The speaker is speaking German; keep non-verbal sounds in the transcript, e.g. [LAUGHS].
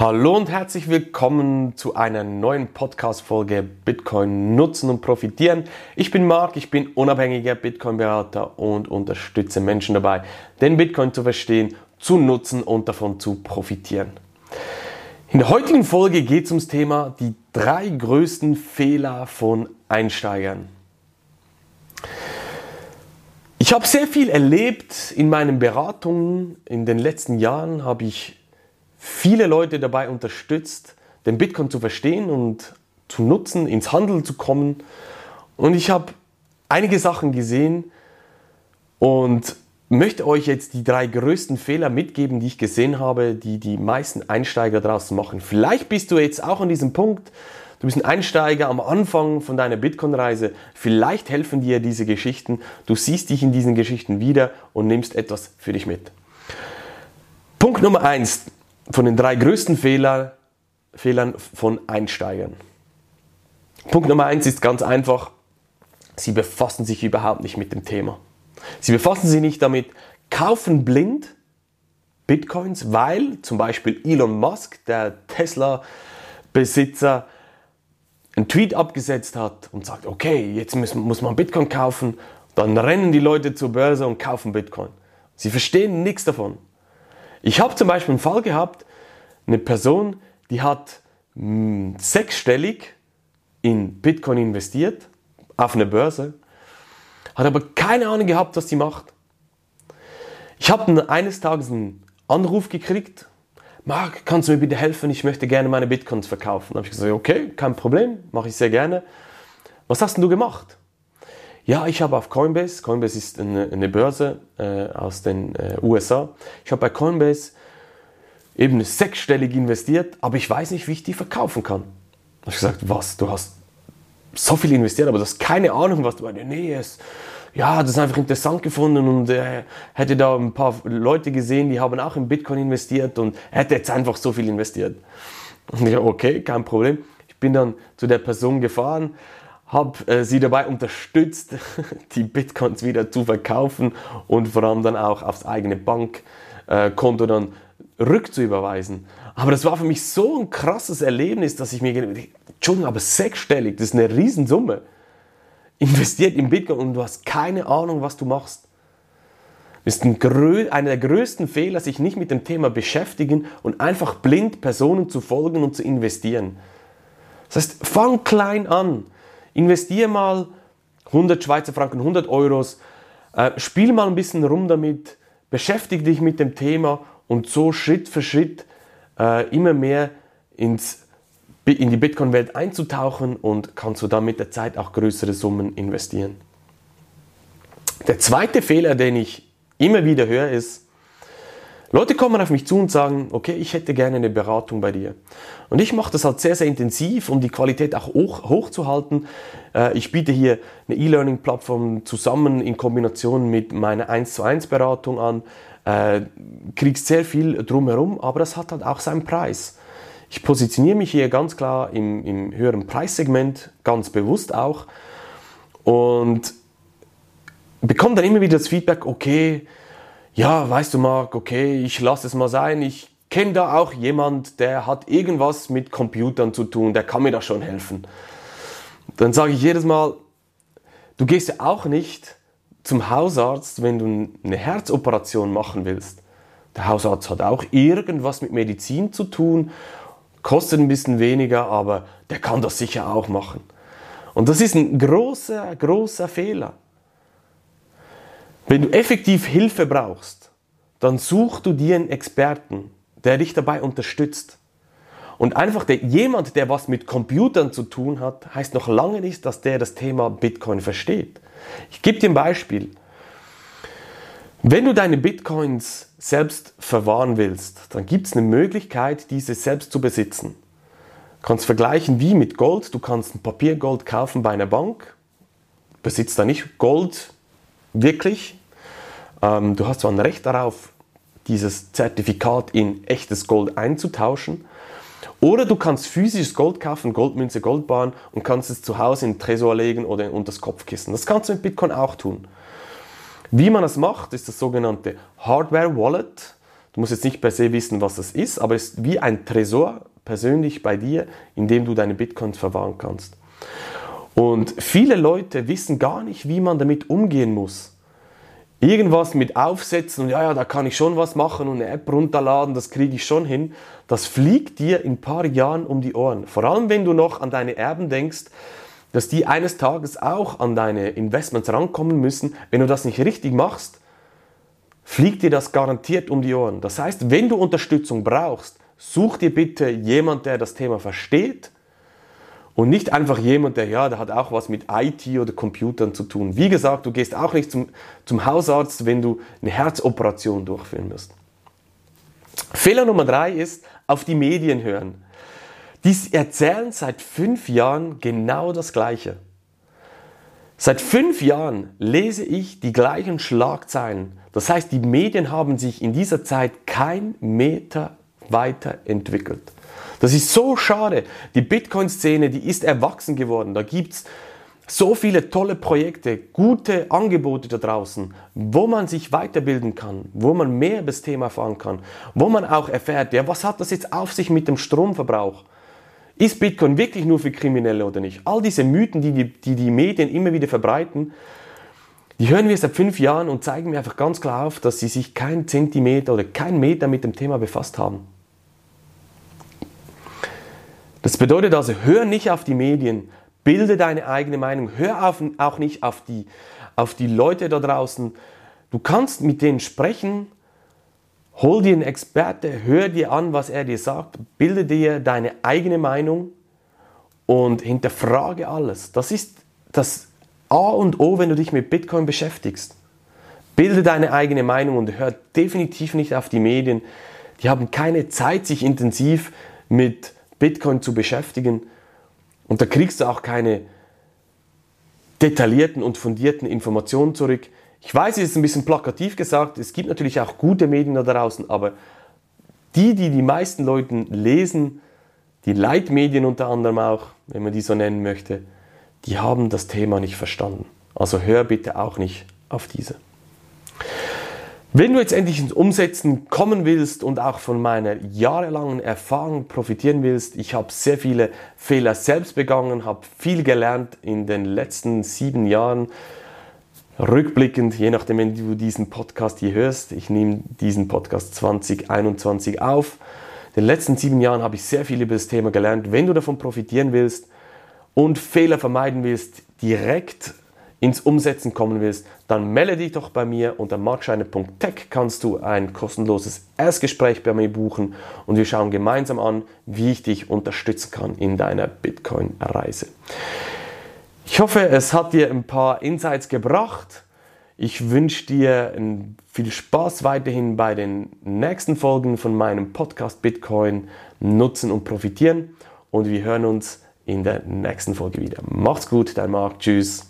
Hallo und herzlich willkommen zu einer neuen Podcast-Folge Bitcoin nutzen und profitieren. Ich bin Marc, ich bin unabhängiger Bitcoin-Berater und unterstütze Menschen dabei, den Bitcoin zu verstehen, zu nutzen und davon zu profitieren. In der heutigen Folge geht es ums Thema die drei größten Fehler von Einsteigern. Ich habe sehr viel erlebt in meinen Beratungen. In den letzten Jahren habe ich viele Leute dabei unterstützt, den Bitcoin zu verstehen und zu nutzen, ins Handeln zu kommen. Und ich habe einige Sachen gesehen und möchte euch jetzt die drei größten Fehler mitgeben, die ich gesehen habe, die die meisten Einsteiger draußen machen. Vielleicht bist du jetzt auch an diesem Punkt, du bist ein Einsteiger am Anfang von deiner Bitcoin-Reise. Vielleicht helfen dir diese Geschichten. Du siehst dich in diesen Geschichten wieder und nimmst etwas für dich mit. Punkt Nummer eins von den drei größten Fehler, Fehlern von Einsteigern. Punkt Nummer eins ist ganz einfach, sie befassen sich überhaupt nicht mit dem Thema. Sie befassen sich nicht damit, kaufen blind Bitcoins, weil zum Beispiel Elon Musk, der Tesla-Besitzer, einen Tweet abgesetzt hat und sagt, okay, jetzt muss man Bitcoin kaufen, dann rennen die Leute zur Börse und kaufen Bitcoin. Sie verstehen nichts davon. Ich habe zum Beispiel einen Fall gehabt, eine Person, die hat mh, hm, sechsstellig in Bitcoin investiert, auf eine Börse, hat aber keine Ahnung gehabt, was sie macht. Ich habe eines Tages einen Anruf gekriegt, Marc, kannst du mir bitte helfen? Ich möchte gerne meine Bitcoins verkaufen. Da habe ich gesagt, okay, kein Problem, mache ich sehr gerne. Was hast denn du gemacht? Ja, ich habe auf Coinbase, Coinbase ist eine, eine Börse äh, aus den äh, USA, ich habe bei Coinbase eben sechsstellig investiert, aber ich weiß nicht, wie ich die verkaufen kann. Da habe ich gesagt, was, du hast so viel investiert, aber du hast keine Ahnung, was du der Nähe ist. Ja, das ist einfach interessant gefunden und er hätte da ein paar Leute gesehen, die haben auch in Bitcoin investiert und hätte jetzt einfach so viel investiert. Und ich, okay, kein Problem. Ich bin dann zu der Person gefahren, habe äh, sie dabei unterstützt, [LAUGHS] die Bitcoins wieder zu verkaufen und vor allem dann auch aufs eigene Bankkonto dann rückzuüberweisen. Aber das war für mich so ein krasses Erlebnis, dass ich mir gedacht habe, Entschuldigung, aber sechsstellig, das ist eine Riesensumme. Investiert in Bitcoin und du hast keine Ahnung, was du machst. Das ist ein, einer der größten Fehler, sich nicht mit dem Thema beschäftigen und einfach blind Personen zu folgen und zu investieren. Das heißt, fang klein an. Investiere mal 100 Schweizer Franken, 100 Euros. Äh, spiel mal ein bisschen rum damit. Beschäftige dich mit dem Thema und so Schritt für Schritt äh, immer mehr ins, in die Bitcoin-Welt einzutauchen und kannst du dann mit der Zeit auch größere Summen investieren. Der zweite Fehler, den ich immer wieder höre, ist, Leute kommen auf mich zu und sagen, okay, ich hätte gerne eine Beratung bei dir. Und ich mache das halt sehr, sehr intensiv, um die Qualität auch hoch, hochzuhalten. Äh, ich biete hier eine E-Learning-Plattform zusammen in Kombination mit meiner 1 zu 1 Beratung an äh, kriegst sehr viel drumherum, aber das hat halt auch seinen Preis. Ich positioniere mich hier ganz klar im, im höheren Preissegment, ganz bewusst auch und bekomme dann immer wieder das Feedback, okay, ja, weißt du Marc, okay, ich lasse es mal sein, ich kenne da auch jemand, der hat irgendwas mit Computern zu tun, der kann mir da schon helfen. Dann sage ich jedes Mal, du gehst ja auch nicht zum Hausarzt, wenn du eine Herzoperation machen willst. Der Hausarzt hat auch irgendwas mit Medizin zu tun, kostet ein bisschen weniger, aber der kann das sicher auch machen. Und das ist ein großer, großer Fehler. Wenn du effektiv Hilfe brauchst, dann such du dir einen Experten, der dich dabei unterstützt. Und einfach der, jemand, der was mit Computern zu tun hat, heißt noch lange nicht, dass der das Thema Bitcoin versteht. Ich gebe dir ein Beispiel. Wenn du deine Bitcoins selbst verwahren willst, dann gibt es eine Möglichkeit, diese selbst zu besitzen. Du kannst vergleichen wie mit Gold. Du kannst ein Papiergold kaufen bei einer Bank, besitzt da nicht Gold wirklich. Ähm, du hast zwar ein Recht darauf, dieses Zertifikat in echtes Gold einzutauschen, oder du kannst physisches Gold kaufen, Goldmünze, Goldbahn und kannst es zu Hause in den Tresor legen oder unter das Kopfkissen. Das kannst du mit Bitcoin auch tun. Wie man das macht, ist das sogenannte Hardware Wallet. Du musst jetzt nicht per se wissen, was das ist, aber es ist wie ein Tresor persönlich bei dir, in dem du deine Bitcoins verwahren kannst. Und viele Leute wissen gar nicht, wie man damit umgehen muss. Irgendwas mit aufsetzen und ja, ja, da kann ich schon was machen und eine App runterladen, das kriege ich schon hin. Das fliegt dir in ein paar Jahren um die Ohren. Vor allem, wenn du noch an deine Erben denkst, dass die eines Tages auch an deine Investments rankommen müssen. Wenn du das nicht richtig machst, fliegt dir das garantiert um die Ohren. Das heißt, wenn du Unterstützung brauchst, such dir bitte jemand, der das Thema versteht und nicht einfach jemand, der, ja, der hat auch was mit IT oder Computern zu tun. Wie gesagt, du gehst auch nicht zum, zum Hausarzt, wenn du eine Herzoperation durchführen musst. Fehler Nummer drei ist, auf die Medien hören. Die erzählen seit fünf Jahren genau das Gleiche. Seit fünf Jahren lese ich die gleichen Schlagzeilen. Das heißt, die Medien haben sich in dieser Zeit kein Meter weiterentwickelt. Das ist so schade. Die Bitcoin-Szene, die ist erwachsen geworden. Da gibt es so viele tolle Projekte, gute Angebote da draußen, wo man sich weiterbilden kann, wo man mehr über das Thema erfahren kann, wo man auch erfährt, ja, was hat das jetzt auf sich mit dem Stromverbrauch? Ist Bitcoin wirklich nur für Kriminelle oder nicht? All diese Mythen, die die, die, die Medien immer wieder verbreiten, die hören wir seit fünf Jahren und zeigen mir einfach ganz klar auf, dass sie sich kein Zentimeter oder kein Meter mit dem Thema befasst haben. Das bedeutet also, hör nicht auf die Medien, bilde deine eigene Meinung, hör auf, auch nicht auf die, auf die Leute da draußen. Du kannst mit denen sprechen, hol dir einen Experte, hör dir an, was er dir sagt, bilde dir deine eigene Meinung und hinterfrage alles. Das ist das A und O, wenn du dich mit Bitcoin beschäftigst. Bilde deine eigene Meinung und hör definitiv nicht auf die Medien. Die haben keine Zeit, sich intensiv mit Bitcoin zu beschäftigen. Und da kriegst du auch keine detaillierten und fundierten Informationen zurück. Ich weiß, es ist ein bisschen plakativ gesagt, es gibt natürlich auch gute Medien da draußen, aber die, die die meisten Leute lesen, die Leitmedien unter anderem auch, wenn man die so nennen möchte, die haben das Thema nicht verstanden. Also hör bitte auch nicht auf diese. Wenn du jetzt endlich ins Umsetzen kommen willst und auch von meiner jahrelangen Erfahrung profitieren willst, ich habe sehr viele Fehler selbst begangen, habe viel gelernt in den letzten sieben Jahren. Rückblickend, je nachdem, wenn du diesen Podcast hier hörst, ich nehme diesen Podcast 2021 auf. In den letzten sieben Jahren habe ich sehr viel über das Thema gelernt. Wenn du davon profitieren willst und Fehler vermeiden willst, direkt ins Umsetzen kommen willst, dann melde dich doch bei mir unter markscheine.tech kannst du ein kostenloses Erstgespräch bei mir buchen und wir schauen gemeinsam an, wie ich dich unterstützen kann in deiner Bitcoin-Reise. Ich hoffe, es hat dir ein paar Insights gebracht. Ich wünsche dir viel Spaß weiterhin bei den nächsten Folgen von meinem Podcast Bitcoin nutzen und profitieren und wir hören uns in der nächsten Folge wieder. Macht's gut, dein Marc. Tschüss.